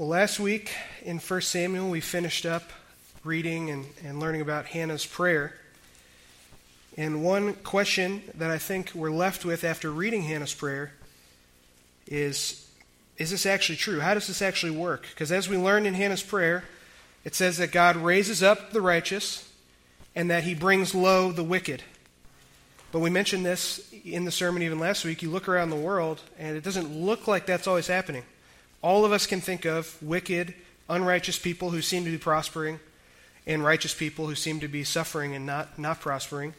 Well, last week in 1 Samuel, we finished up reading and, and learning about Hannah's prayer. And one question that I think we're left with after reading Hannah's prayer is Is this actually true? How does this actually work? Because as we learned in Hannah's prayer, it says that God raises up the righteous and that he brings low the wicked. But we mentioned this in the sermon even last week. You look around the world, and it doesn't look like that's always happening. All of us can think of wicked, unrighteous people who seem to be prospering, and righteous people who seem to be suffering and not, not prospering.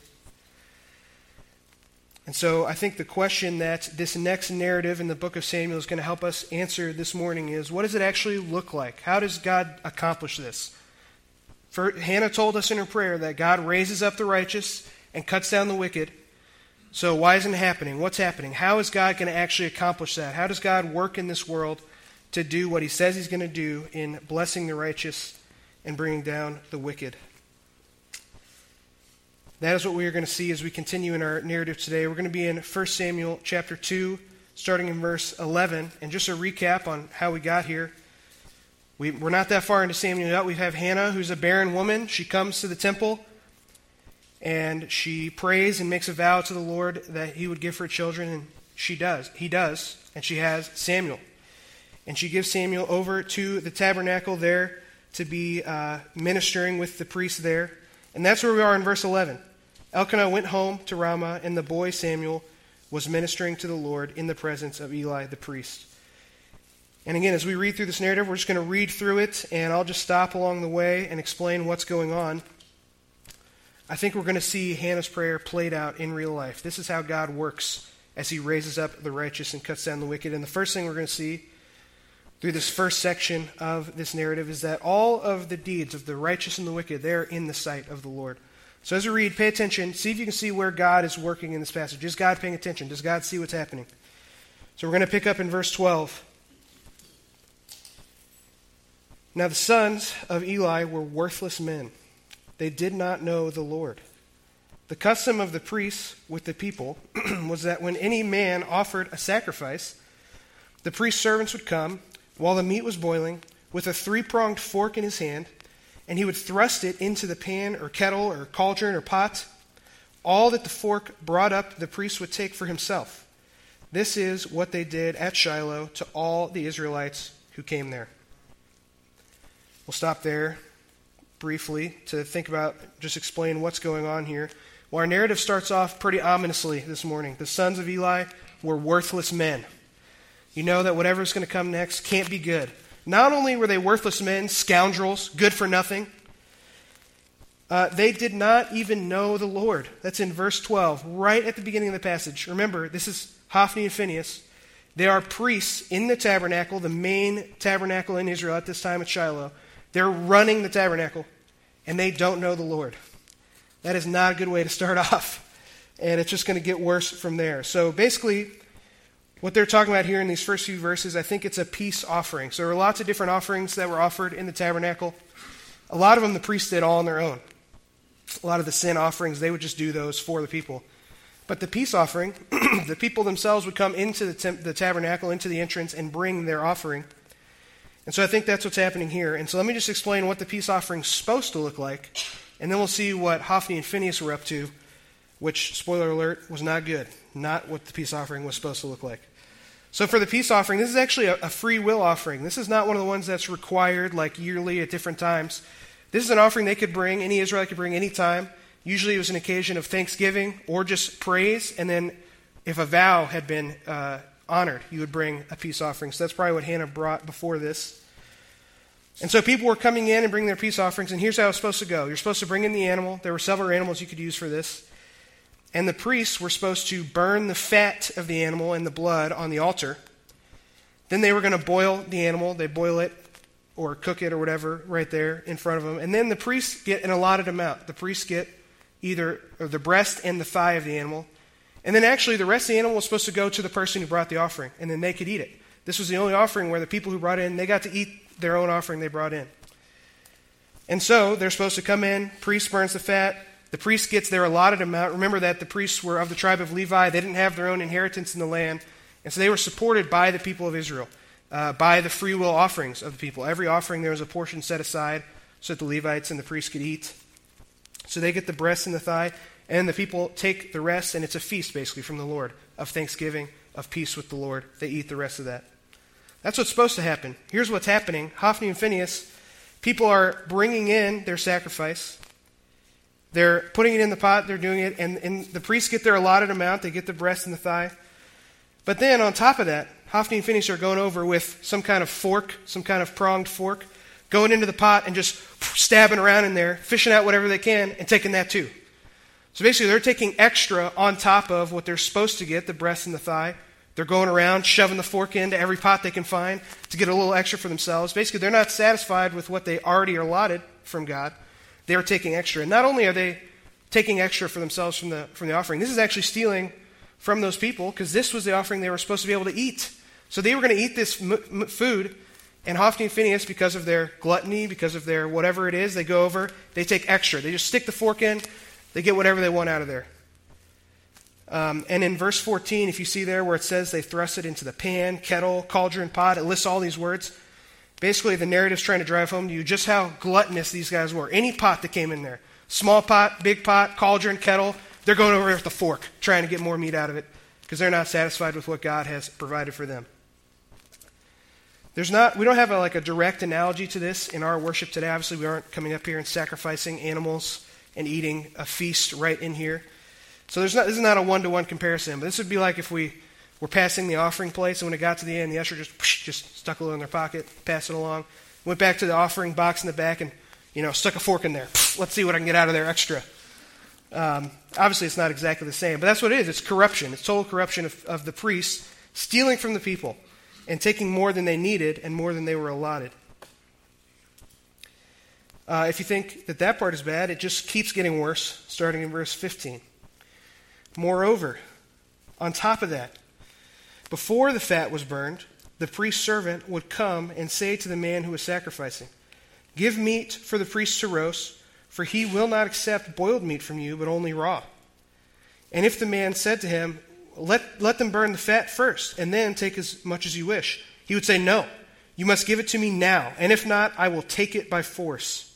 And so I think the question that this next narrative in the book of Samuel is going to help us answer this morning is what does it actually look like? How does God accomplish this? For, Hannah told us in her prayer that God raises up the righteous and cuts down the wicked. So why isn't it happening? What's happening? How is God going to actually accomplish that? How does God work in this world to do what he says he's going to do in blessing the righteous and bringing down the wicked. That is what we are going to see as we continue in our narrative today. We're going to be in 1 Samuel chapter 2, starting in verse 11. And just a recap on how we got here. We, are not that far into Samuel yet. We have Hannah, who's a barren woman. She comes to the temple and she prays and makes a vow to the Lord that he would give her children, and she does. He does, and she has Samuel. And she gives Samuel over to the tabernacle there to be uh, ministering with the priest there. And that's where we are in verse 11. Elkanah went home to Ramah, and the boy Samuel was ministering to the Lord in the presence of Eli the priest. And again, as we read through this narrative, we're just going to read through it, and I'll just stop along the way and explain what's going on. I think we're going to see Hannah's prayer played out in real life. This is how God works as he raises up the righteous and cuts down the wicked. And the first thing we're going to see through this first section of this narrative is that all of the deeds of the righteous and the wicked, they're in the sight of the Lord. So as we read, pay attention. See if you can see where God is working in this passage. Is God paying attention? Does God see what's happening? So we're going to pick up in verse 12. Now the sons of Eli were worthless men. They did not know the Lord. The custom of the priests with the people was that when any man offered a sacrifice, the priest's servants would come while the meat was boiling with a three pronged fork in his hand, and he would thrust it into the pan or kettle or cauldron or pot. All that the fork brought up, the priest would take for himself. This is what they did at Shiloh to all the Israelites who came there. We'll stop there briefly to think about, just explain what's going on here. Well, our narrative starts off pretty ominously this morning. The sons of Eli were worthless men. You know that whatever's going to come next can't be good. Not only were they worthless men, scoundrels, good for nothing, uh, they did not even know the Lord. That's in verse 12, right at the beginning of the passage. Remember, this is Hophni and Phinehas. They are priests in the tabernacle, the main tabernacle in Israel at this time at Shiloh. They're running the tabernacle, and they don't know the Lord. That is not a good way to start off. And it's just going to get worse from there. So basically, what they're talking about here in these first few verses, I think it's a peace offering. So there were lots of different offerings that were offered in the tabernacle. A lot of them the priests did all on their own. A lot of the sin offerings, they would just do those for the people. But the peace offering, the people themselves would come into the, temp- the tabernacle, into the entrance, and bring their offering. And so I think that's what's happening here. And so let me just explain what the peace offering is supposed to look like, and then we'll see what Hophni and Phinehas were up to, which, spoiler alert, was not good. Not what the peace offering was supposed to look like. So, for the peace offering, this is actually a, a, free will offering. This is not one of the ones that's required like yearly at different times. This is an offering they could bring, any Israelite could bring any time. Usually it was an occasion of thanksgiving or just praise. And then if a vow had been uh, honored, you would bring a peace offering. So, that's probably what Hannah brought before this. And so people were coming in and bringing their peace offerings, and here's how it was supposed to go. You're supposed to bring in the animal. There were several animals you could use for this. And the priests were supposed to burn the fat of the animal and the blood on the altar. Then they were going to boil the animal. They boil it or cook it or whatever right there in front of them. And then the priests get an allotted amount. The priests get either the breast and the thigh of the animal. And then actually, the rest of the animal was supposed to go to the person who brought the offering, and then they could eat it. This was the only offering where the people who brought in, they got to eat their own offering they brought in. And so they're supposed to come in, priest burns the fat, the priest gets their allotted amount. Remember that the priests were of the tribe of Levi. They didn't have their own inheritance in the land. And so they were supported by the people of Israel. uh, by the free will offerings of the people. Every offering, there was a portion set aside so that the Levites and the priests could eat. So they get the breast and the thigh, and the people take the rest, and it's a feast, basically, from the Lord of thanksgiving, of peace with the Lord. They eat the rest of that. That's what's supposed to happen. Here's what's happening Hophni and Phinehas, people are bringing in their sacrifice. They're putting it in the pot, they're doing it, and, and the priests get their allotted amount. They get the breast and the thigh. But then, on top of that, Hophni and Phinehas are going over with some kind of fork, some kind of pronged fork, going into the pot and just stabbing around in there, fishing out whatever they can, and taking that too. So basically, they're taking extra on top of what they're supposed to get the breast and the thigh. They're going around shoving the fork into every pot they can find to get a little extra for themselves. Basically, they're not satisfied with what they already are allotted from God. They're taking extra. And not only are they taking extra for themselves from the, from the offering, this is actually stealing from those people because this was the offering they were supposed to be able to eat. So they were going to eat this m- m- food, and Hophni and Phinehas, because of their gluttony, because of their whatever it is, they go over, they take extra. They just stick the fork in, they get whatever they want out of there. Um, and in verse 14, if you see there where it says they thrust it into the pan, kettle, cauldron, pot, it lists all these words. Basically, the narrative's trying to drive home to you just how gluttonous these guys were. Any pot that came in there small pot, big pot, cauldron, kettle they're going over there with the fork, trying to get more meat out of it because they're not satisfied with what God has provided for them. There's not, we don't have a, like a direct analogy to this in our worship today. Obviously, we aren't coming up here and sacrificing animals and eating a feast right in here. So there's not, this is not a one to one comparison, but this would be like if we were passing the offering place, and when it got to the end, the usher just just stuck a little in their pocket, passed it along, went back to the offering box in the back, and you know stuck a fork in there. Let's see what I can get out of there extra. Um, obviously, it's not exactly the same, but that's what it is. It's corruption. It's total corruption of, of the priests, stealing from the people and taking more than they needed and more than they were allotted. Uh, if you think that that part is bad, it just keeps getting worse, starting in verse 15. Moreover, on top of that, before the fat was burned, the priest's servant would come and say to the man who was sacrificing, Give meat for the priest to roast, for he will not accept boiled meat from you, but only raw. And if the man said to him, let, let them burn the fat first, and then take as much as you wish, he would say, No, you must give it to me now, and if not, I will take it by force.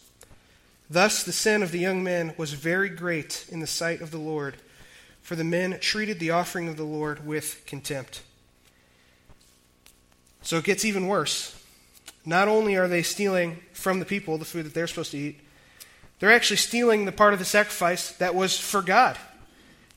Thus the sin of the young men was very great in the sight of the Lord, for the men treated the offering of the Lord with contempt. So it gets even worse. Not only are they stealing from the people the food that they're supposed to eat, they're actually stealing the part of the sacrifice that was for God.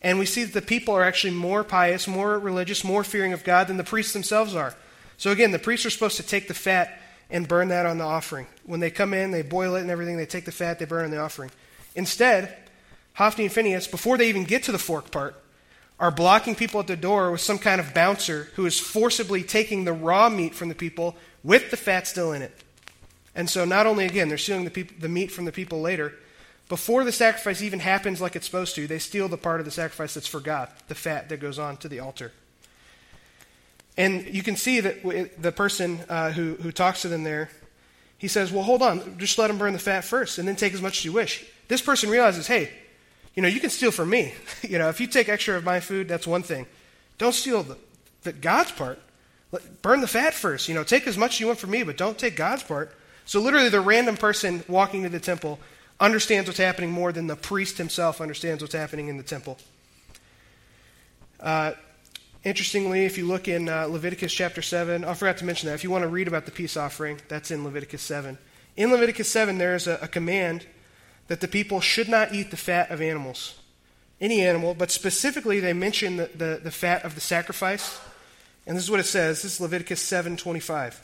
And we see that the people are actually more pious, more religious, more fearing of God than the priests themselves are. So again, the priests are supposed to take the fat and burn that on the offering. When they come in, they boil it and everything, they take the fat, they burn on the offering. Instead, Hophni and Phinehas, before they even get to the fork part, are blocking people at the door with some kind of bouncer who is forcibly taking the raw meat from the people with the fat still in it. And so, not only, again, they're stealing the, people, the meat from the people later, before the sacrifice even happens like it's supposed to, they steal the part of the sacrifice that's for God, the fat that goes on to the altar. And you can see that the person uh, who, who talks to them there, he says, Well, hold on, just let them burn the fat first and then take as much as you wish. This person realizes, Hey, you know, you can steal from me. you know, if you take extra of my food, that's one thing. Don't steal the, the God's part. Let, burn the fat first. You know, take as much as you want from me, but don't take God's part. So literally, the random person walking to the temple understands what's happening more than the priest himself understands what's happening in the temple. Uh, Interestingly, if you look in uh, Leviticus chapter 7, I forgot to mention that. If you want to read about the peace offering, that's in Leviticus 7. In Leviticus 7, there is a, a command that the people should not eat the fat of animals, any animal, but specifically they mention the, the, the fat of the sacrifice. And this is what it says. This is Leviticus 7:25.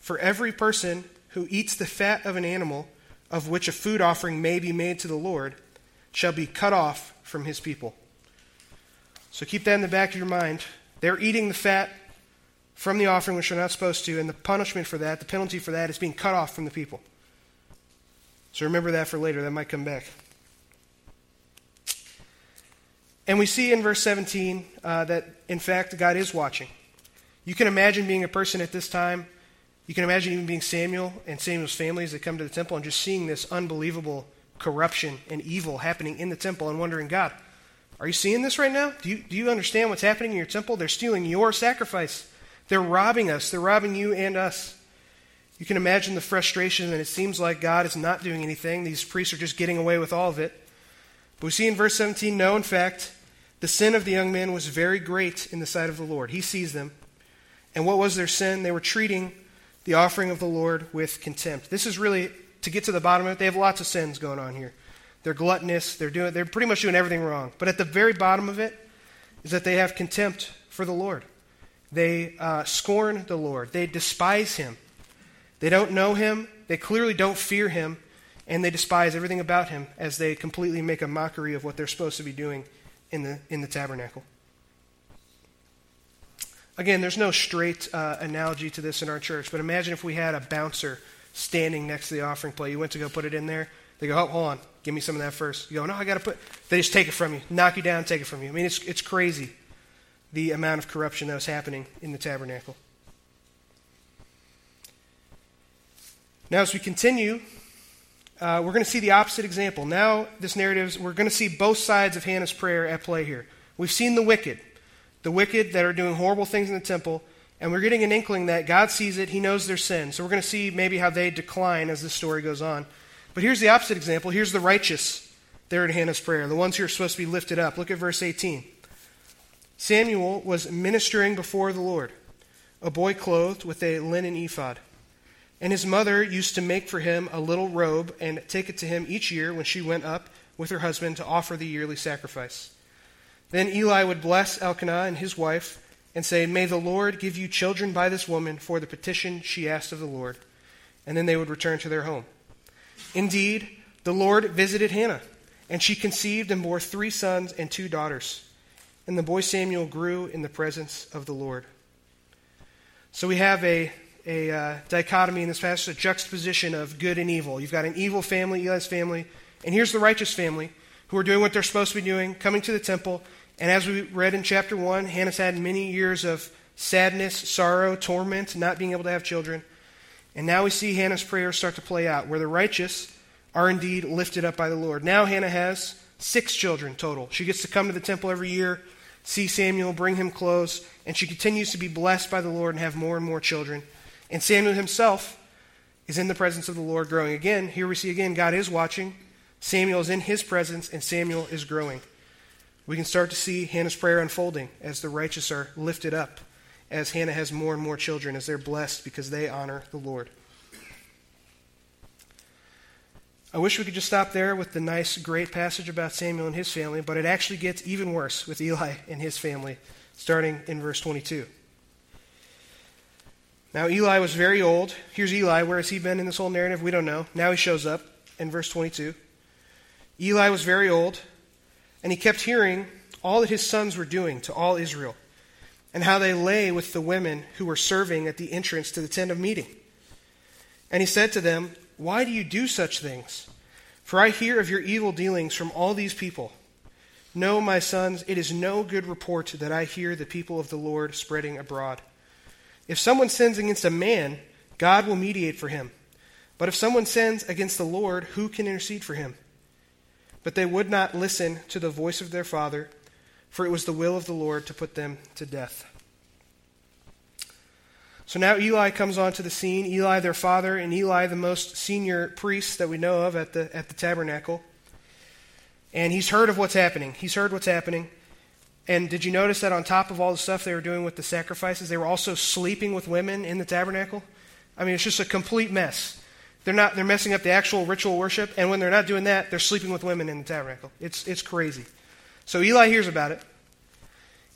For every person who eats the fat of an animal of which a food offering may be made to the Lord shall be cut off from his people. So keep that in the back of your mind. They're eating the fat from the offering, which they're not supposed to, and the punishment for that, the penalty for that, is being cut off from the people. So remember that for later. That might come back. And we see in verse 17 uh, that, in fact, God is watching. You can imagine being a person at this time. You can imagine even being Samuel and Samuel's families that come to the temple and just seeing this unbelievable corruption and evil happening in the temple and wondering, God, are you seeing this right now? Do you, do you understand what's happening in your temple? They're stealing your sacrifice. They're robbing us, they're robbing you and us. You can imagine the frustration, and it seems like God is not doing anything. These priests are just getting away with all of it. But we see in verse 17 no, in fact, the sin of the young men was very great in the sight of the Lord. He sees them. And what was their sin? They were treating the offering of the Lord with contempt. This is really, to get to the bottom of it, they have lots of sins going on here. They're gluttonous, they're, doing, they're pretty much doing everything wrong. But at the very bottom of it is that they have contempt for the Lord. They uh, scorn the Lord, they despise him. They don't know him, they clearly don't fear him, and they despise everything about him as they completely make a mockery of what they're supposed to be doing in the, in the tabernacle. Again, there's no straight uh, analogy to this in our church, but imagine if we had a bouncer standing next to the offering plate. You went to go put it in there. They go, oh, hold on, give me some of that first. You go, no, I got to put. They just take it from you, knock you down, take it from you. I mean, it's, it's crazy the amount of corruption that was happening in the tabernacle. Now, as we continue, uh, we're going to see the opposite example. Now, this narrative, we're going to see both sides of Hannah's prayer at play here. We've seen the wicked, the wicked that are doing horrible things in the temple, and we're getting an inkling that God sees it, He knows their sin. So we're going to see maybe how they decline as the story goes on. But here's the opposite example. Here's the righteous there in Hannah's prayer, the ones who are supposed to be lifted up. Look at verse 18. Samuel was ministering before the Lord, a boy clothed with a linen ephod. And his mother used to make for him a little robe and take it to him each year when she went up with her husband to offer the yearly sacrifice. Then Eli would bless Elkanah and his wife and say, May the Lord give you children by this woman for the petition she asked of the Lord. And then they would return to their home. Indeed, the Lord visited Hannah, and she conceived and bore three sons and two daughters. And the boy Samuel grew in the presence of the Lord. So we have a a uh, dichotomy in this passage, a juxtaposition of good and evil. You've got an evil family, Eli's family, and here's the righteous family who are doing what they're supposed to be doing, coming to the temple. And as we read in chapter 1, Hannah's had many years of sadness, sorrow, torment, not being able to have children. And now we see Hannah's prayers start to play out, where the righteous are indeed lifted up by the Lord. Now Hannah has six children total. She gets to come to the temple every year, see Samuel, bring him clothes, and she continues to be blessed by the Lord and have more and more children. And Samuel himself is in the presence of the Lord growing. Again, here we see again, God is watching. Samuel is in his presence, and Samuel is growing. We can start to see Hannah's prayer unfolding as the righteous are lifted up, as Hannah has more and more children, as they're blessed because they honor the Lord. I wish we could just stop there with the nice, great passage about Samuel and his family, but it actually gets even worse with Eli and his family, starting in verse 22. Now, Eli was very old. Here's Eli. Where has he been in this whole narrative? We don't know. Now he shows up in verse 22. Eli was very old, and he kept hearing all that his sons were doing to all Israel, and how they lay with the women who were serving at the entrance to the tent of meeting. And he said to them, Why do you do such things? For I hear of your evil dealings from all these people. No, my sons, it is no good report that I hear the people of the Lord spreading abroad. If someone sins against a man, God will mediate for him. But if someone sins against the Lord, who can intercede for him? But they would not listen to the voice of their father, for it was the will of the Lord to put them to death. So now Eli comes onto the scene. Eli, their father, and Eli, the most senior priest that we know of at the, at the tabernacle. And he's heard of what's happening. He's heard what's happening. And did you notice that on top of all the stuff they were doing with the sacrifices, they were also sleeping with women in the tabernacle? I mean, it's just a complete mess. They're not they're messing up the actual ritual worship, and when they're not doing that, they're sleeping with women in the tabernacle. It's it's crazy. So Eli hears about it.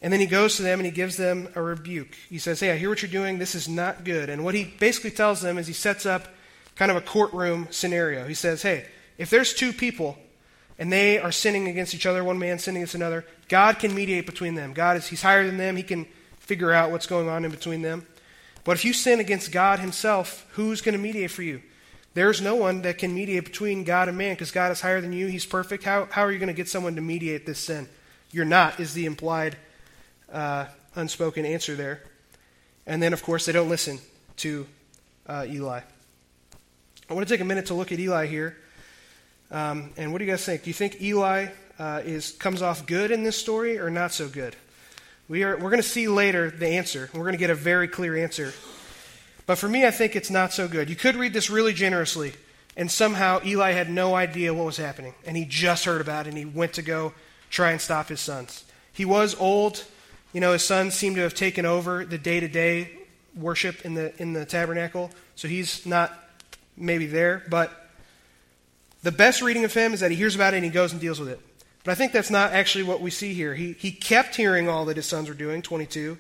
And then he goes to them and he gives them a rebuke. He says, Hey, I hear what you're doing. This is not good. And what he basically tells them is he sets up kind of a courtroom scenario. He says, Hey, if there's two people and they are sinning against each other, one man sinning against another, God can mediate between them. God is He's higher than them, He can figure out what's going on in between them. But if you sin against God Himself, who's going to mediate for you? There's no one that can mediate between God and man because God is higher than you. He's perfect. How, how are you going to get someone to mediate this sin? You're not, is the implied uh, unspoken answer there. And then, of course, they don't listen to uh, Eli. I want to take a minute to look at Eli here um, and what do you guys think? Do you think Eli uh, is comes off good in this story or not so good? We are, we're going to see later the answer. We're going to get a very clear answer. But for me, I think it's not so good. You could read this really generously, and somehow Eli had no idea what was happening, and he just heard about it, and he went to go try and stop his sons. He was old. You know, his sons seem to have taken over the day to day worship in the, in the tabernacle, so he's not maybe there. But the best reading of him is that he hears about it and he goes and deals with it. But I think that's not actually what we see here. He, he kept hearing all that his sons were doing, 22.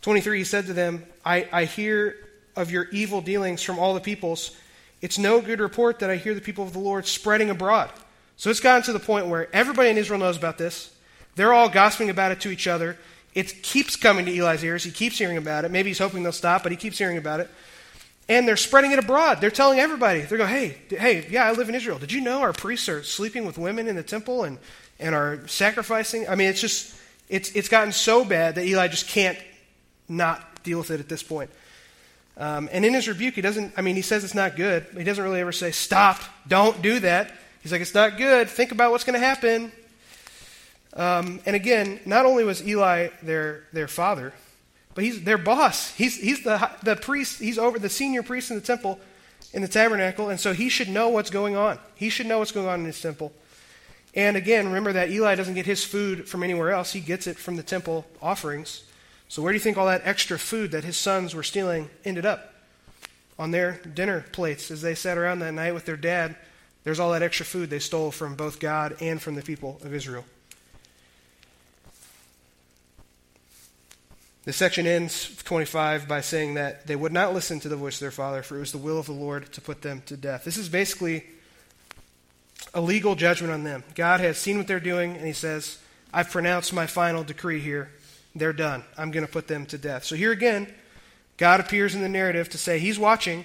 23, he said to them, I, I hear of your evil dealings from all the peoples. It's no good report that I hear the people of the Lord spreading abroad. So it's gotten to the point where everybody in Israel knows about this. They're all gossiping about it to each other. It keeps coming to Eli's ears. He keeps hearing about it. Maybe he's hoping they'll stop, but he keeps hearing about it. And they're spreading it abroad. They're telling everybody. They're going, hey, hey, yeah, I live in Israel. Did you know our priests are sleeping with women in the temple and, and are sacrificing? I mean, it's just, it's, it's gotten so bad that Eli just can't not deal with it at this point. Um, and in his rebuke, he doesn't, I mean, he says it's not good. He doesn't really ever say, stop, don't do that. He's like, it's not good. Think about what's going to happen. Um, and again, not only was Eli their, their father, but he's their boss. He's, he's the, the priest, he's over the senior priest in the temple, in the tabernacle, and so he should know what's going on. He should know what's going on in his temple. And again, remember that Eli doesn't get his food from anywhere else, he gets it from the temple offerings. So, where do you think all that extra food that his sons were stealing ended up? On their dinner plates as they sat around that night with their dad. There's all that extra food they stole from both God and from the people of Israel. This section ends 25 by saying that they would not listen to the voice of their father, for it was the will of the Lord to put them to death. This is basically a legal judgment on them. God has seen what they're doing, and he says, I've pronounced my final decree here they're done. I'm going to put them to death. So here again, God appears in the narrative to say he's watching,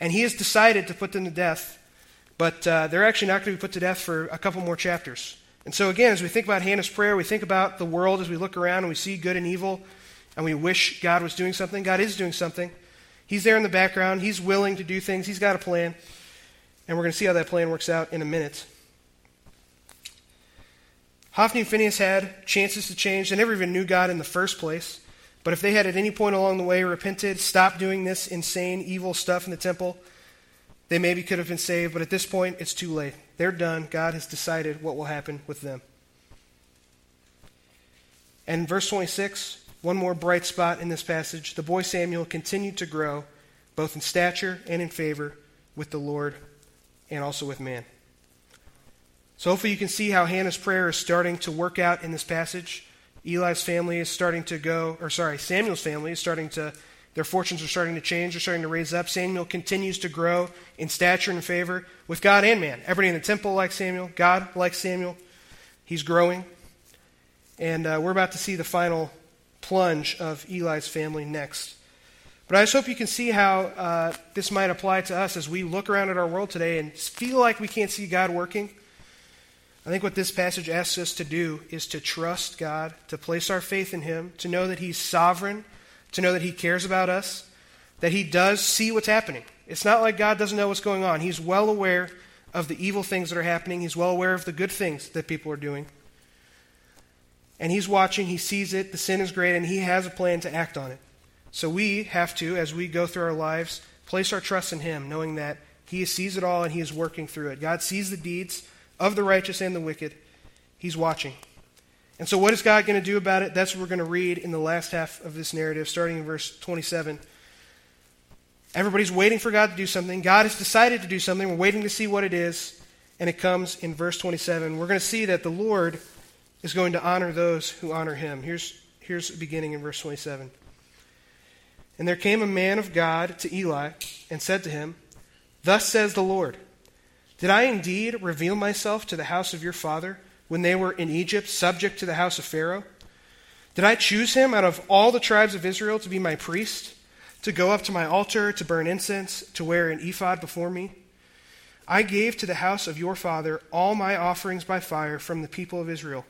and he has decided to put them to death, but uh, they're actually not going to be put to death for a couple more chapters. And so again, as we think about Hannah's prayer, we think about the world as we look around and we see good and evil, and we wish God was doing something. God is doing something. He's there in the background. He's willing to do things. He's got a plan. And we're going to see how that plan works out in a minute. Hophni and Phinehas had chances to change. They never even knew God in the first place. But if they had at any point along the way repented, stopped doing this insane, evil stuff in the temple, they maybe could have been saved. But at this point, it's too late. They're done. God has decided what will happen with them. And verse 26, one more bright spot in this passage. The boy Samuel continued to grow, both in stature and in favor with the Lord and also with man. So hopefully you can see how Hannah's prayer is starting to work out in this passage. Eli's family is starting to go, or sorry, Samuel's family is starting to, their fortunes are starting to change, they're starting to raise up. Samuel continues to grow in stature and favor with God and man. Everybody in the temple likes Samuel, God likes Samuel. He's growing. And uh, we're about to see the final plunge of Eli's family next. But I just hope you can see how uh, this might apply to us as we look around at our world today and feel like we can't see God working I think what this passage asks us to do is to trust God, to place our faith in Him, to know that He's sovereign, to know that He cares about us, that He does see what's happening. It's not like God doesn't know what's going on. He's well aware of the evil things that are happening, He's well aware of the good things that people are doing. And He's watching, He sees it, the sin is great, and He has a plan to act on it. So we have to, as we go through our lives, place our trust in Him, knowing that He sees it all and He is working through it. God sees the deeds of the righteous and the wicked. He's watching. And so, what is God going to do about it? That's what we're going to read in the last half of this narrative, starting in verse 27. Everybody's waiting for God to do something. God has decided to do something. We're waiting to see what it is. And it comes in verse 27. We're going to see that the Lord is going to honor those who honor him. Here's, here's beginning in verse 27. And there came a man of God to Eli and said to him, Thus says the Lord. Did I indeed reveal myself to the house of your father when they were in Egypt, subject to the house of Pharaoh? Did I choose him out of all the tribes of Israel to be my priest, to go up to my altar, to burn incense, to wear an ephod before me? I gave to the house of your father all my offerings by fire from the people of Israel.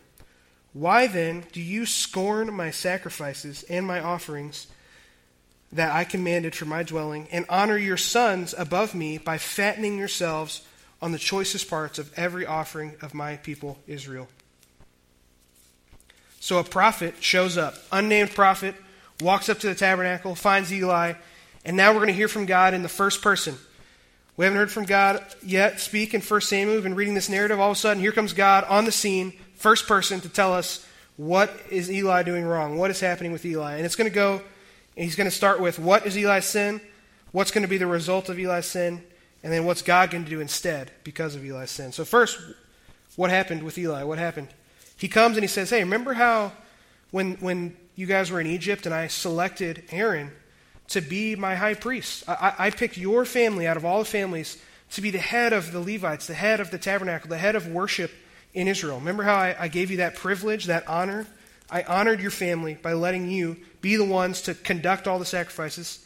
Why then do you scorn my sacrifices and my offerings that I commanded for my dwelling, and honor your sons above me by fattening yourselves on the choicest parts of every offering of my people Israel. So a prophet shows up, unnamed prophet, walks up to the tabernacle, finds Eli, and now we're going to hear from God in the first person. We haven't heard from God yet speak in 1 Samuel. We've been reading this narrative. All of a sudden, here comes God on the scene, first person, to tell us what is Eli doing wrong? What is happening with Eli? And it's going to go, he's going to start with what is Eli's sin? What's going to be the result of Eli's sin? And then what's God going to do instead because of Eli's sin? So, first, what happened with Eli? What happened? He comes and he says, Hey, remember how when, when you guys were in Egypt and I selected Aaron to be my high priest? I, I picked your family out of all the families to be the head of the Levites, the head of the tabernacle, the head of worship in Israel. Remember how I, I gave you that privilege, that honor? I honored your family by letting you be the ones to conduct all the sacrifices.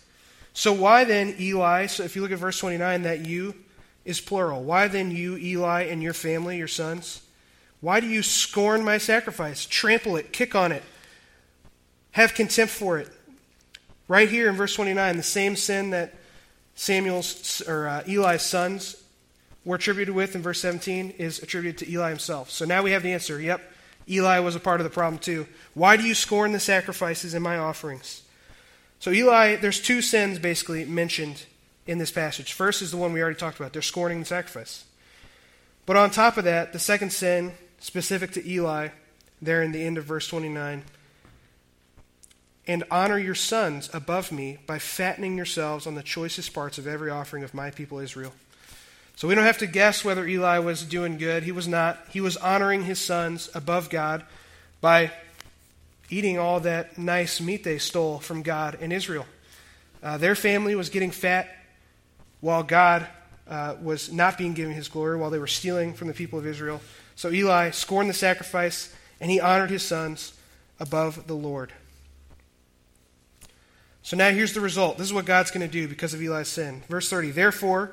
So, why then, Eli? So, if you look at verse 29, that you is plural. Why then, you, Eli, and your family, your sons? Why do you scorn my sacrifice, trample it, kick on it, have contempt for it? Right here in verse 29, the same sin that Samuel's or uh, Eli's sons were attributed with in verse 17 is attributed to Eli himself. So now we have the answer. Yep, Eli was a part of the problem too. Why do you scorn the sacrifices and my offerings? So Eli, there's two sins basically mentioned in this passage. First is the one we already talked about. They're scorning the sacrifice. But on top of that, the second sin specific to Eli, there in the end of verse 29, and honor your sons above me by fattening yourselves on the choicest parts of every offering of my people Israel. So we don't have to guess whether Eli was doing good. He was not. He was honoring his sons above God by eating all that nice meat they stole from God in Israel. Uh, their family was getting fat while God uh, was not being given his glory, while they were stealing from the people of Israel. So Eli scorned the sacrifice, and he honored his sons above the Lord. So now here's the result. This is what God's going to do because of Eli's sin. Verse 30 Therefore,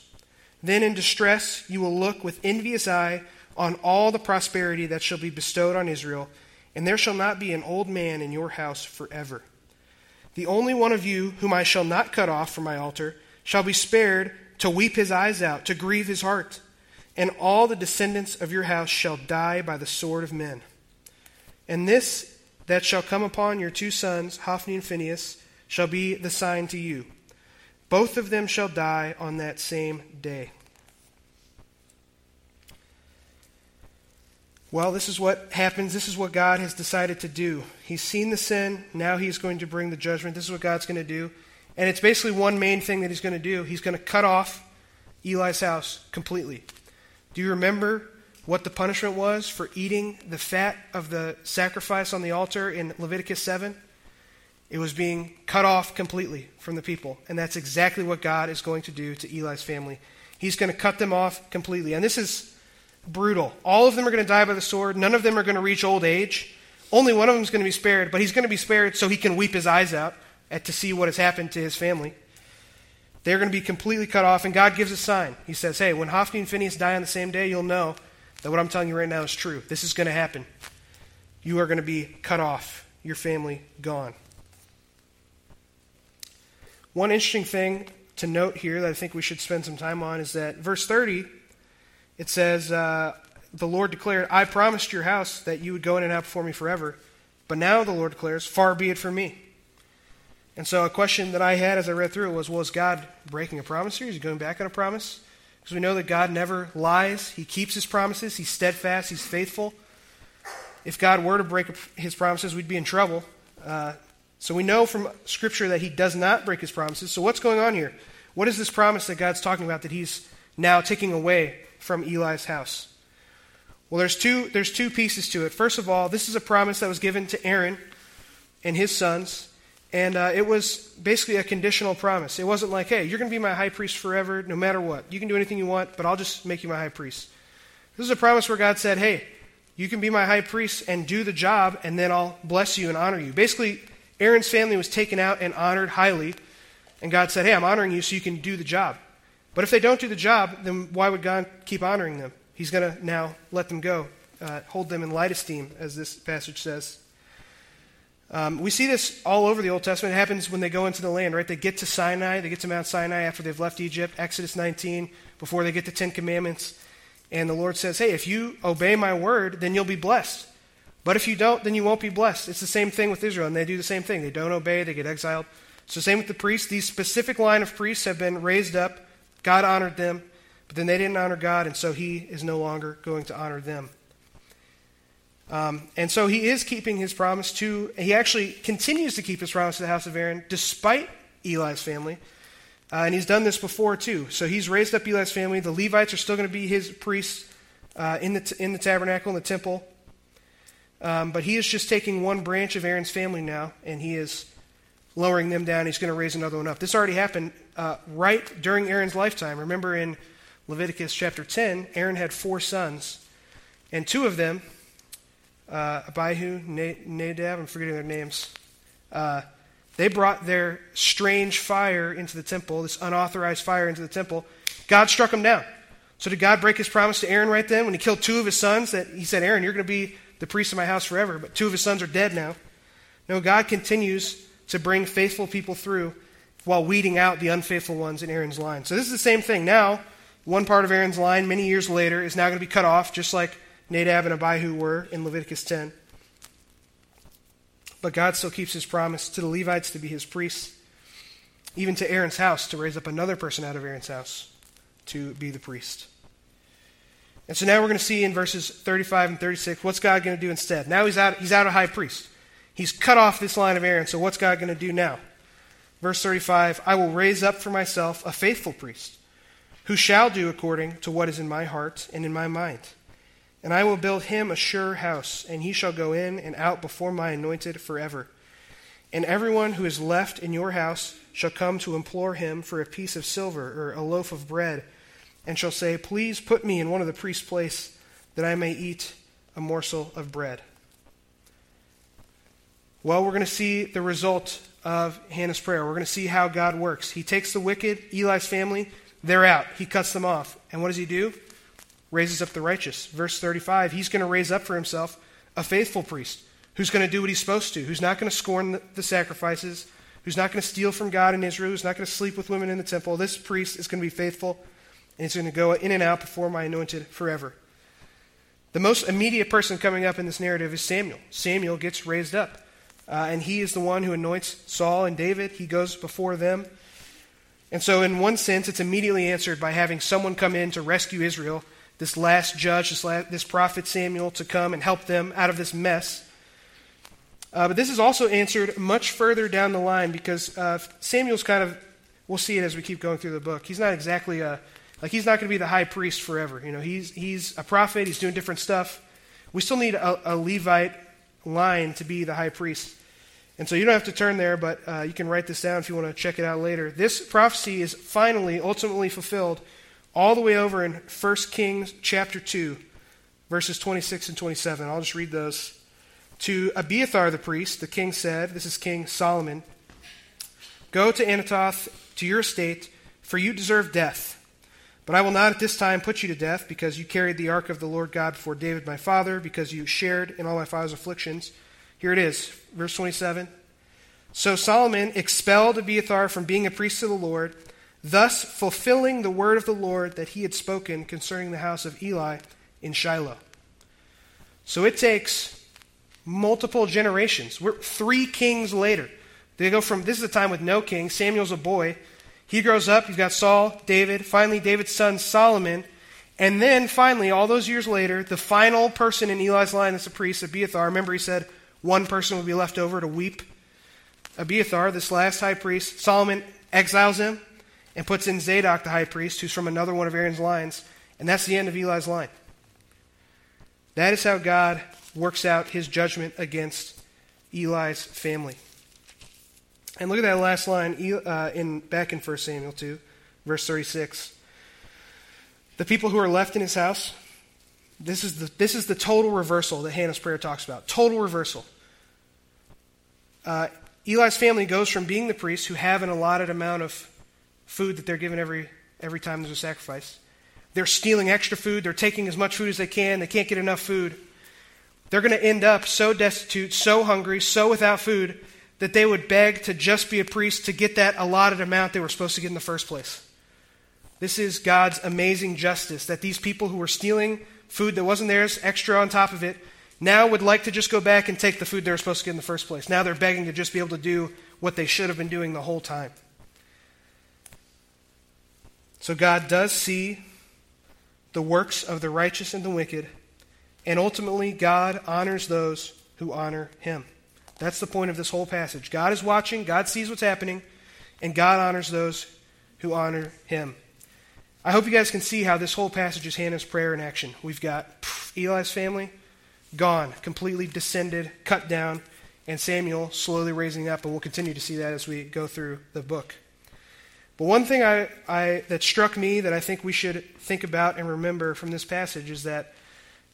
Then in distress you will look with envious eye on all the prosperity that shall be bestowed on Israel, and there shall not be an old man in your house forever. The only one of you whom I shall not cut off from my altar shall be spared to weep his eyes out, to grieve his heart. And all the descendants of your house shall die by the sword of men. And this that shall come upon your two sons, Hophni and Phinehas, shall be the sign to you. Both of them shall die on that same day. Well, this is what happens. This is what God has decided to do. He's seen the sin. Now he's going to bring the judgment. This is what God's going to do. And it's basically one main thing that he's going to do. He's going to cut off Eli's house completely. Do you remember what the punishment was for eating the fat of the sacrifice on the altar in Leviticus 7? It was being cut off completely from the people. And that's exactly what God is going to do to Eli's family. He's going to cut them off completely. And this is brutal. All of them are going to die by the sword. None of them are going to reach old age. Only one of them is going to be spared, but he's going to be spared so he can weep his eyes out at, to see what has happened to his family. They're going to be completely cut off, and God gives a sign. He says, Hey, when Hophni and Phinehas die on the same day, you'll know that what I'm telling you right now is true. This is going to happen. You are going to be cut off, your family gone. One interesting thing to note here that I think we should spend some time on is that verse 30 it says, uh, The Lord declared, I promised your house that you would go in and out before me forever. But now the Lord declares, Far be it from me. And so a question that I had as I read through it was, well, God breaking a promise here? Is he going back on a promise? Because we know that God never lies. He keeps his promises. He's steadfast. He's faithful. If God were to break his promises, we'd be in trouble. Uh, so we know from Scripture that he does not break his promises. So what's going on here? What is this promise that God's talking about that he's now taking away from Eli's house? Well, there's two, there's two pieces to it. First of all, this is a promise that was given to Aaron and his sons, and uh, it was basically a conditional promise. It wasn't like, hey, you're going to be my high priest forever, no matter what. You can do anything you want, but I'll just make you my high priest. This is a promise where God said, hey, You can be my high priest and do the job, and then I'll bless you and honor you. Basically, Aaron's family was taken out and honored highly, and God said, Hey, I'm honoring you so you can do the job. But if they don't do the job, then why would God keep honoring them? He's going to now let them go, uh, hold them in light esteem, as this passage says. Um, we see this all over the Old Testament. It happens when they go into the land, right? They get to Sinai, they get to Mount Sinai after they've left Egypt, Exodus 19, before they get the Ten Commandments. And the Lord says, Hey, if you obey my word, then you'll be blessed. But if you don't, then you won't be blessed. It's the same thing with Israel, and they do the same thing. They don't obey, they get exiled. The same with the priests. These specific line of priests have been raised up. God honored them, but then they didn't honor God, and so he is no longer going to honor them. Um, and so he is keeping his promise to, he actually continues to keep his promise to the house of Aaron despite Eli's family. Uh, and he's done this before too. So he's raised up Eli's family. The Levites are still going to be his priests uh, in, the t- in the tabernacle, in the temple. Um, but he is just taking one branch of Aaron's family now, and he is lowering them down. He's going to raise another one up. This already happened uh, right during Aaron's lifetime. Remember in Leviticus chapter 10, Aaron had four sons, and two of them uh, Abihu, Nadab, I'm forgetting their names. Uh, they brought their strange fire into the temple, this unauthorized fire into the temple. God struck them down. So did God break his promise to Aaron right then when he killed two of his sons? That he said, Aaron, you're going to be the priest of my house forever, but two of his sons are dead now. No, God continues to bring faithful people through while weeding out the unfaithful ones in Aaron's line. So this is the same thing. Now, one part of Aaron's line, many years later, is now going to be cut off, just like Nadab and Abihu were in Leviticus 10. But God still keeps his promise to the Levites to be his priests, even to Aaron's house to raise up another person out of Aaron's house to be the priest. And so now we're going to see in verses 35 and 36 what's God going to do instead. Now he's out, he's out of high priest. He's cut off this line of Aaron, so what's God going to do now? Verse 35 I will raise up for myself a faithful priest who shall do according to what is in my heart and in my mind. And I will build him a sure house, and he shall go in and out before my anointed forever. And everyone who is left in your house shall come to implore him for a piece of silver or a loaf of bread, and shall say, Please put me in one of the priest's place, that I may eat a morsel of bread. Well, we're going to see the result of Hannah's prayer. We're going to see how God works. He takes the wicked, Eli's family, they're out. He cuts them off. And what does he do? raises up the righteous. Verse 35, he's going to raise up for himself a faithful priest who's going to do what he's supposed to, who's not going to scorn the, the sacrifices, who's not going to steal from God in Israel, who's not going to sleep with women in the temple. This priest is going to be faithful, and he's going to go in and out before my anointed forever. The most immediate person coming up in this narrative is Samuel. Samuel gets raised up, uh, and he is the one who anoints Saul and David. He goes before them. And so, in one sense, it's immediately answered by having someone come in to rescue Israel this last judge, this, last, this prophet Samuel, to come and help them out of this mess. Uh, but this is also answered much further down the line because uh, Samuel's kind of, we'll see it as we keep going through the book. He's not exactly a, like he's not going to be the high priest forever. You know, he's, he's a prophet, he's doing different stuff. We still need a, a Levite line to be the high priest. And so you don't have to turn there, but uh, you can write this down if you want to check it out later. This prophecy is finally, ultimately fulfilled all the way over in 1 Kings chapter 2, verses 26 and 27. I'll just read those. To Abiathar the priest, the king said, This is King Solomon, Go to Anathoth, to your estate, for you deserve death. But I will not at this time put you to death, because you carried the ark of the Lord God before David my father, because you shared in all my father's afflictions. Here it is, verse 27. So Solomon expelled Abiathar from being a priest to the Lord thus fulfilling the word of the Lord that he had spoken concerning the house of Eli in Shiloh. So it takes multiple generations. We're three kings later. They go from this is a time with no king. Samuel's a boy. He grows up. You've got Saul, David, finally David's son Solomon. And then finally, all those years later, the final person in Eli's line that's a priest, Abiathar. Remember, he said one person would be left over to weep. Abiathar, this last high priest, Solomon exiles him and puts in Zadok the high priest, who's from another one of Aaron's lines, and that's the end of Eli's line. That is how God works out his judgment against Eli's family. And look at that last line uh, in, back in 1 Samuel 2, verse 36. The people who are left in his house, This is the, this is the total reversal that Hannah's prayer talks about. Total reversal. Uh, Eli's family goes from being the priests who have an allotted amount of food that they're given every, every time there's a sacrifice. They're stealing extra food. They're taking as much food as they can. They can't get enough food. They're going to end up so destitute, so hungry, so without food that they would beg to just be a priest to get that allotted amount they were supposed to get in the first place. This is God's amazing justice that these people who were stealing food that wasn't theirs, extra on top of it, now would like to just go back and take the food they were supposed to get in the first place. Now they're begging to just be able to do what they should have been doing the whole time. So God does see the works of the righteous and the wicked, and ultimately God honors those who honor him. That's the point of this whole passage. God is watching, God sees what's happening, and God honors those who honor him. I hope you guys can see how this whole passage is Hannah's prayer in action. We've got pff, Eli's family gone, completely descended, cut down, and Samuel slowly raising up, and we'll continue to see that as we go through the book. But one thing I, I, that struck me that I think we should think about and remember from this passage is that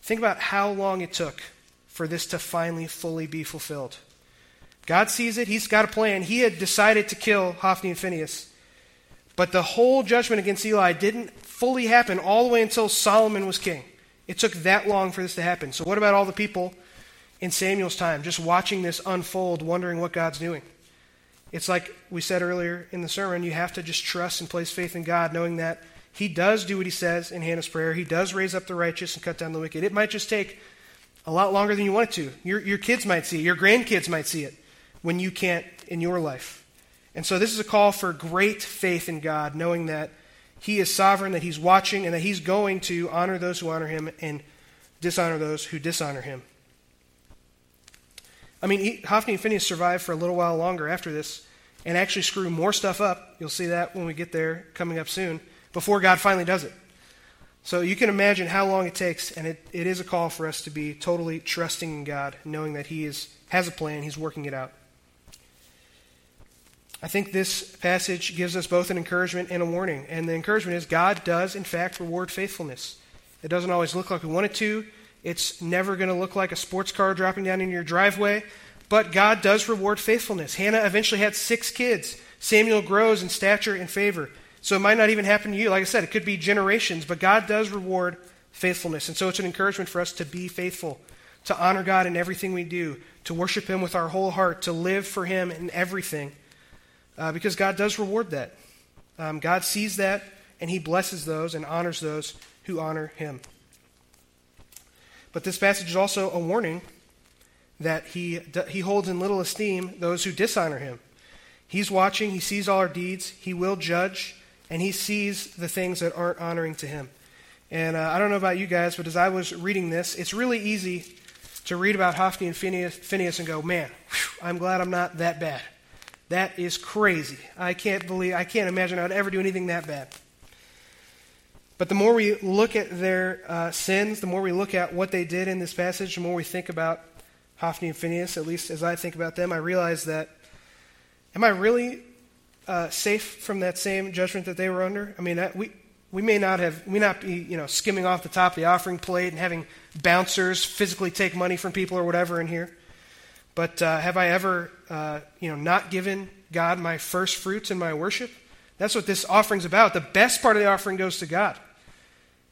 think about how long it took for this to finally fully be fulfilled. God sees it, He's got a plan. He had decided to kill Hophni and Phinehas. But the whole judgment against Eli didn't fully happen all the way until Solomon was king. It took that long for this to happen. So, what about all the people in Samuel's time just watching this unfold, wondering what God's doing? It's like we said earlier in the sermon, you have to just trust and place faith in God, knowing that He does do what He says in Hannah's prayer. He does raise up the righteous and cut down the wicked. It might just take a lot longer than you want it to. Your, your kids might see it, your grandkids might see it when you can't in your life. And so, this is a call for great faith in God, knowing that He is sovereign, that He's watching, and that He's going to honor those who honor Him and dishonor those who dishonor Him. I mean, Hophni and Phinehas survive for a little while longer after this and actually screw more stuff up. You'll see that when we get there coming up soon, before God finally does it. So you can imagine how long it takes, and it, it is a call for us to be totally trusting in God, knowing that He is, has a plan, He's working it out. I think this passage gives us both an encouragement and a warning. And the encouragement is God does, in fact, reward faithfulness. It doesn't always look like we want it to, it's never going to look like a sports car dropping down in your driveway, but God does reward faithfulness. Hannah eventually had six kids. Samuel grows in stature and favor. So it might not even happen to you. Like I said, it could be generations, but God does reward faithfulness. And so it's an encouragement for us to be faithful, to honor God in everything we do, to worship Him with our whole heart, to live for Him in everything, uh, because God does reward that. Um, God sees that, and He blesses those and honors those who honor Him. But this passage is also a warning that he, he holds in little esteem those who dishonor him. He's watching, he sees all our deeds, he will judge, and he sees the things that aren't honoring to him. And uh, I don't know about you guys, but as I was reading this, it's really easy to read about Hophni and Phineas, Phinehas and go, man, whew, I'm glad I'm not that bad. That is crazy. I can't believe, I can't imagine I'd ever do anything that bad. But the more we look at their uh, sins, the more we look at what they did in this passage, the more we think about Hophni and Phinehas, at least as I think about them, I realize that, am I really uh, safe from that same judgment that they were under? I mean, we, we may not have, we not be, you know, skimming off the top of the offering plate and having bouncers physically take money from people or whatever in here. But uh, have I ever, uh, you know, not given God my first fruits in my worship? That's what this offering's about. The best part of the offering goes to God.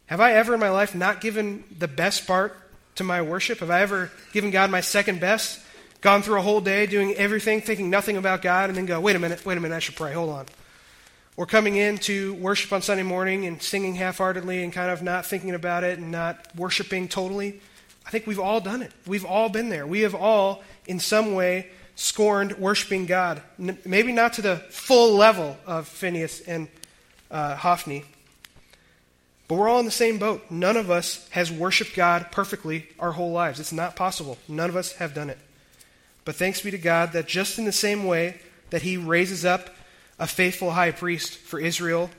Have I ever in my life not given the best part to my worship? Have I ever given God my second best? Gone through a whole day doing everything, thinking nothing about God, and then go, wait a minute, wait a minute, I should pray, hold on. Or coming in to worship on Sunday morning and singing half heartedly and kind of not thinking about it and not worshiping totally. I think we've all done it. We've all been there. We have all, in some way, scorned worshiping God. N- maybe not to the full level of Phinehas and uh, Hophni, but we're all in the same boat. None of us has worshiped God perfectly our whole lives. It's not possible. None of us have done it. But thanks be to God that just in the same way that He raises up a faithful high priest for Israel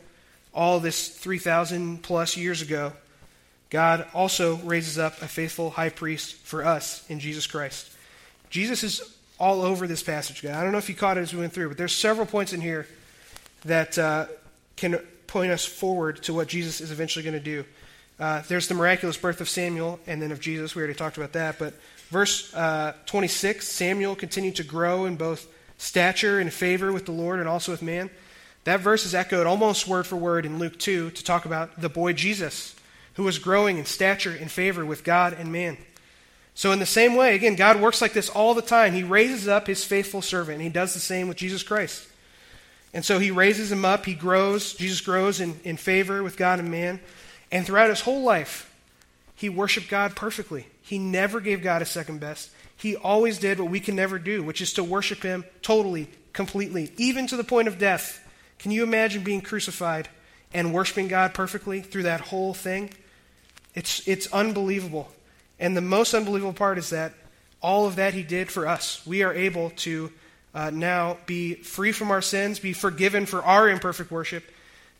all this 3,000 plus years ago, God also raises up a faithful high priest for us in Jesus Christ. Jesus is all over this passage, guys. I don't know if you caught it as we went through, but there's several points in here that uh, can point us forward to what Jesus is eventually going to do. Uh, there's the miraculous birth of Samuel and then of Jesus. We already talked about that. But verse uh, 26 Samuel continued to grow in both stature and favor with the Lord and also with man. That verse is echoed almost word for word in Luke 2 to talk about the boy Jesus, who was growing in stature and favor with God and man. So, in the same way, again, God works like this all the time. He raises up his faithful servant, and he does the same with Jesus Christ. And so he raises him up, he grows, Jesus grows in, in favor with God and man. And throughout his whole life, he worshiped God perfectly. He never gave God a second best. He always did what we can never do, which is to worship him totally, completely, even to the point of death. Can you imagine being crucified and worshiping God perfectly through that whole thing? It's, it's unbelievable. And the most unbelievable part is that all of that he did for us. We are able to uh, now be free from our sins, be forgiven for our imperfect worship,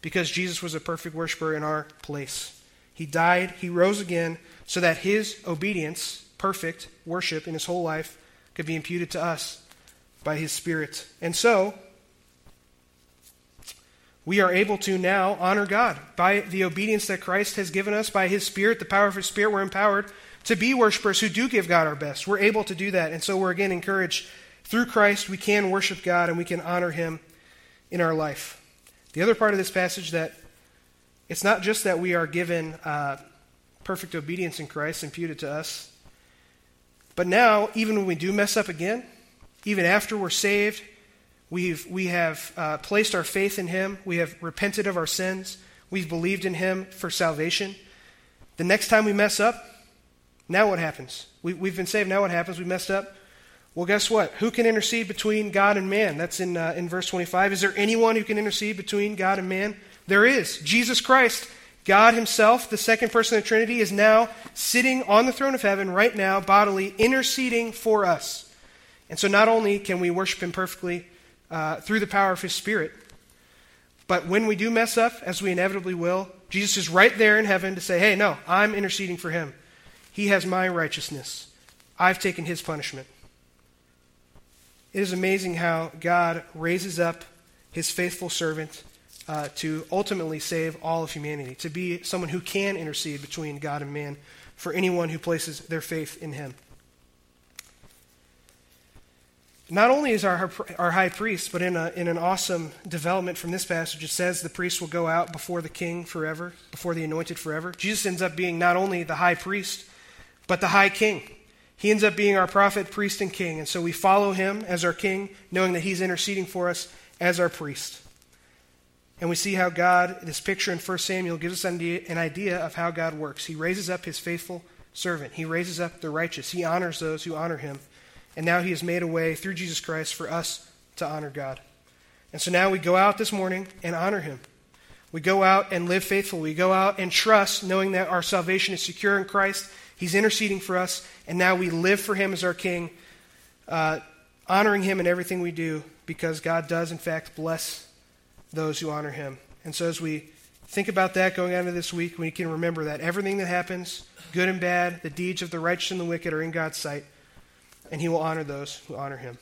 because Jesus was a perfect worshiper in our place. He died, he rose again, so that his obedience, perfect worship in his whole life, could be imputed to us by his Spirit. And so, we are able to now honor God by the obedience that Christ has given us, by his Spirit, the power of his Spirit, we're empowered to be worshipers who do give God our best. We're able to do that. And so we're again encouraged through Christ, we can worship God and we can honor him in our life. The other part of this passage that it's not just that we are given uh, perfect obedience in Christ imputed to us, but now, even when we do mess up again, even after we're saved, we've, we have uh, placed our faith in Him, we have repented of our sins, we've believed in Him for salvation. The next time we mess up, now what happens? We, we've been saved. Now what happens? We messed up. Well, guess what? Who can intercede between God and man? That's in, uh, in verse 25. Is there anyone who can intercede between God and man? There is. Jesus Christ, God Himself, the second person of the Trinity, is now sitting on the throne of heaven right now, bodily, interceding for us. And so not only can we worship Him perfectly uh, through the power of His Spirit, but when we do mess up, as we inevitably will, Jesus is right there in heaven to say, hey, no, I'm interceding for Him. He has my righteousness. I've taken his punishment. It is amazing how God raises up his faithful servant uh, to ultimately save all of humanity, to be someone who can intercede between God and man for anyone who places their faith in him. Not only is our, our high priest, but in, a, in an awesome development from this passage, it says the priest will go out before the king forever, before the anointed forever. Jesus ends up being not only the high priest, but the high king. He ends up being our prophet, priest, and king. And so we follow him as our king, knowing that he's interceding for us as our priest. And we see how God, this picture in 1 Samuel, gives us an idea of how God works. He raises up his faithful servant, he raises up the righteous, he honors those who honor him. And now he has made a way through Jesus Christ for us to honor God. And so now we go out this morning and honor him. We go out and live faithfully. We go out and trust, knowing that our salvation is secure in Christ He's interceding for us, and now we live for Him as our King, uh, honoring Him in everything we do because God does, in fact, bless those who honor Him. And so as we think about that going into this week, we can remember that everything that happens, good and bad, the deeds of the righteous and the wicked, are in God's sight, and He will honor those who honor Him.